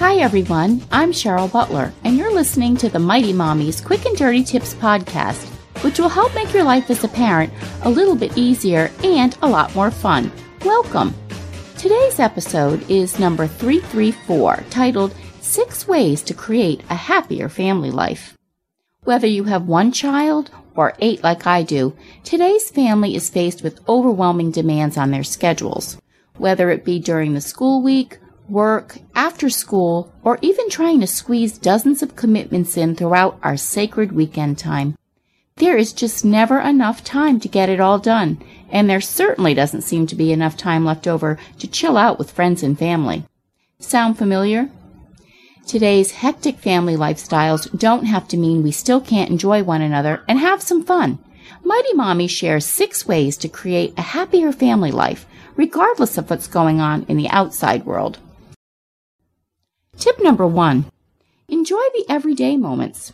Hi, everyone. I'm Cheryl Butler, and you're listening to the Mighty Mommy's Quick and Dirty Tips podcast, which will help make your life as a parent a little bit easier and a lot more fun. Welcome. Today's episode is number 334, titled Six Ways to Create a Happier Family Life. Whether you have one child or eight like I do, today's family is faced with overwhelming demands on their schedules, whether it be during the school week, work, after school, or even trying to squeeze dozens of commitments in throughout our sacred weekend time. There is just never enough time to get it all done, and there certainly doesn't seem to be enough time left over to chill out with friends and family. Sound familiar? Today's hectic family lifestyles don't have to mean we still can't enjoy one another and have some fun. Mighty Mommy shares six ways to create a happier family life, regardless of what's going on in the outside world. Tip number one enjoy the everyday moments.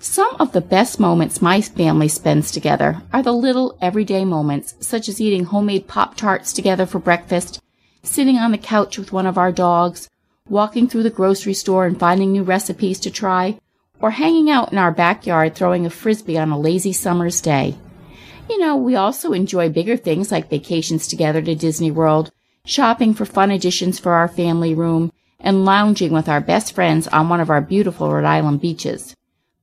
Some of the best moments my family spends together are the little everyday moments, such as eating homemade Pop Tarts together for breakfast, sitting on the couch with one of our dogs, walking through the grocery store and finding new recipes to try, or hanging out in our backyard throwing a frisbee on a lazy summer's day. You know, we also enjoy bigger things like vacations together to Disney World, shopping for fun additions for our family room, and lounging with our best friends on one of our beautiful Rhode Island beaches.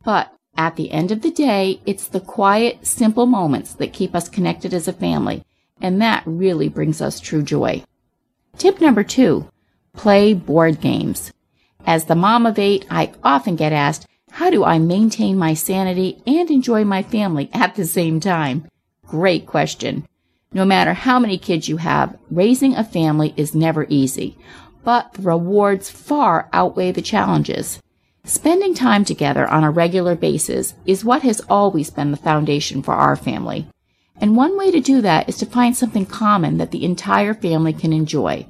But at the end of the day, it's the quiet, simple moments that keep us connected as a family, and that really brings us true joy. Tip number two, play board games. As the mom of eight, I often get asked, how do I maintain my sanity and enjoy my family at the same time? Great question. No matter how many kids you have, raising a family is never easy but the rewards far outweigh the challenges. Spending time together on a regular basis is what has always been the foundation for our family. And one way to do that is to find something common that the entire family can enjoy.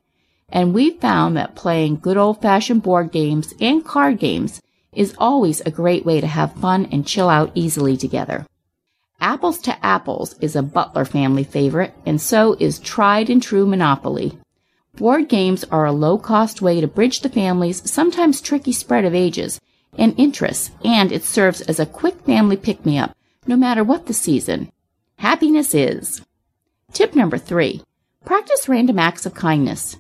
And we've found that playing good old fashioned board games and card games is always a great way to have fun and chill out easily together. Apples to Apples is a Butler family favorite, and so is tried and true Monopoly. Board games are a low cost way to bridge the family's sometimes tricky spread of ages and interests, and it serves as a quick family pick me up no matter what the season. Happiness is. Tip number three practice random acts of kindness.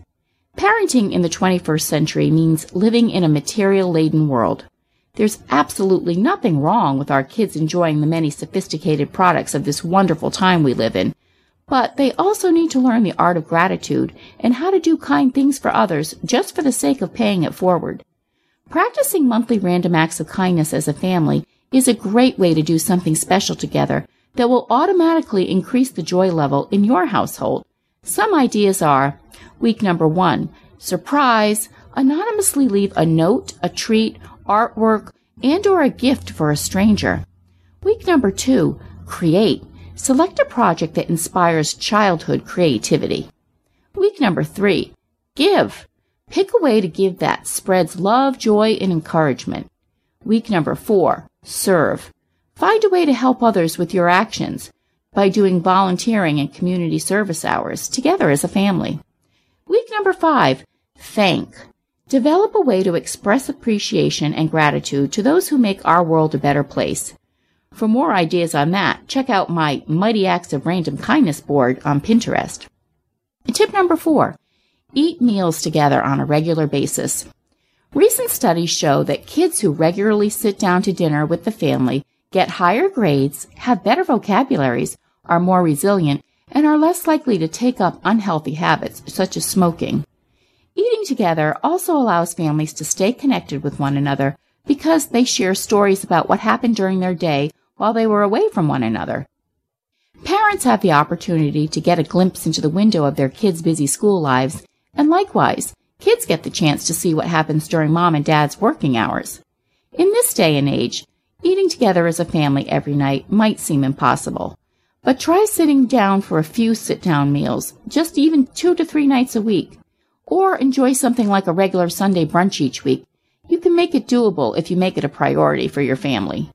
Parenting in the 21st century means living in a material laden world. There's absolutely nothing wrong with our kids enjoying the many sophisticated products of this wonderful time we live in, but they also need to learn the art of gratitude and how to do kind things for others just for the sake of paying it forward. Practicing monthly random acts of kindness as a family is a great way to do something special together that will automatically increase the joy level in your household. Some ideas are week number one, surprise, anonymously leave a note, a treat, artwork, and or a gift for a stranger. Week number two, create. Select a project that inspires childhood creativity. Week number three, give. Pick a way to give that spreads love, joy, and encouragement. Week number four, serve. Find a way to help others with your actions by doing volunteering and community service hours together as a family. Week number five, thank. Develop a way to express appreciation and gratitude to those who make our world a better place. For more ideas on that, check out my Mighty Acts of Random Kindness board on Pinterest. And tip number four eat meals together on a regular basis. Recent studies show that kids who regularly sit down to dinner with the family get higher grades, have better vocabularies, are more resilient, and are less likely to take up unhealthy habits such as smoking. Eating together also allows families to stay connected with one another because they share stories about what happened during their day while they were away from one another. Parents have the opportunity to get a glimpse into the window of their kids' busy school lives, and likewise, kids get the chance to see what happens during mom and dad's working hours. In this day and age, eating together as a family every night might seem impossible. But try sitting down for a few sit down meals, just even two to three nights a week. Or enjoy something like a regular Sunday brunch each week. You can make it doable if you make it a priority for your family.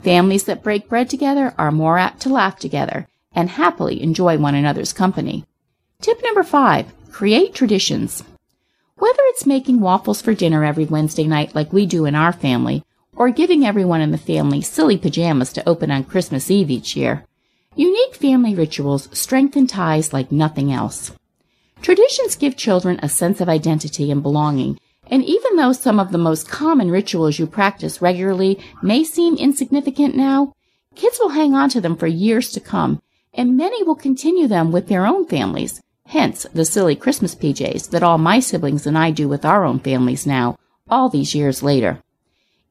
Families that break bread together are more apt to laugh together and happily enjoy one another's company. Tip number five, create traditions. Whether it's making waffles for dinner every Wednesday night like we do in our family, or giving everyone in the family silly pajamas to open on Christmas Eve each year, unique family rituals strengthen ties like nothing else. Traditions give children a sense of identity and belonging and even though some of the most common rituals you practice regularly may seem insignificant now, kids will hang on to them for years to come, and many will continue them with their own families. Hence the silly Christmas PJs that all my siblings and I do with our own families now, all these years later.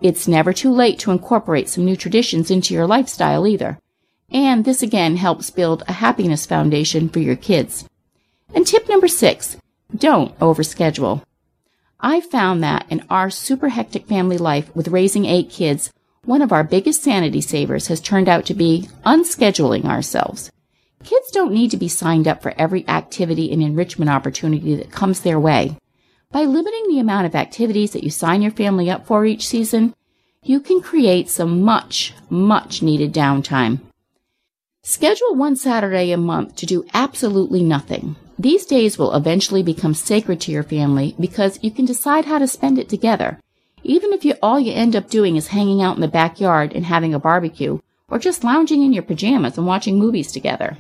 It's never too late to incorporate some new traditions into your lifestyle either. And this again helps build a happiness foundation for your kids. And tip number six, don't overschedule. I found that in our super hectic family life with raising eight kids, one of our biggest sanity savers has turned out to be unscheduling ourselves. Kids don't need to be signed up for every activity and enrichment opportunity that comes their way. By limiting the amount of activities that you sign your family up for each season, you can create some much, much needed downtime. Schedule one Saturday a month to do absolutely nothing. These days will eventually become sacred to your family because you can decide how to spend it together, even if you, all you end up doing is hanging out in the backyard and having a barbecue, or just lounging in your pajamas and watching movies together.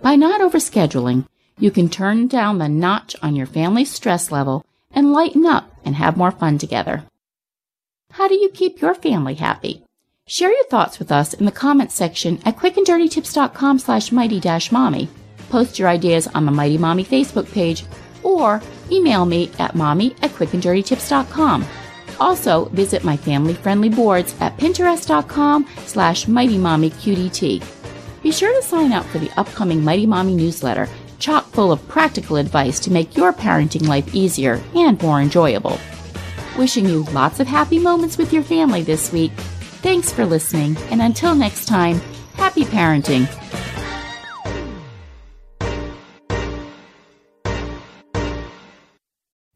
By not overscheduling, you can turn down the notch on your family's stress level and lighten up and have more fun together. How do you keep your family happy? Share your thoughts with us in the comments section at quickanddirtytips.com slash mighty-mommy post your ideas on the Mighty Mommy Facebook page, or email me at mommy at quickanddirtytips.com. Also, visit my family-friendly boards at pinterest.com slash mightymommyqdt. Be sure to sign up for the upcoming Mighty Mommy newsletter, chock full of practical advice to make your parenting life easier and more enjoyable. Wishing you lots of happy moments with your family this week. Thanks for listening, and until next time, happy parenting.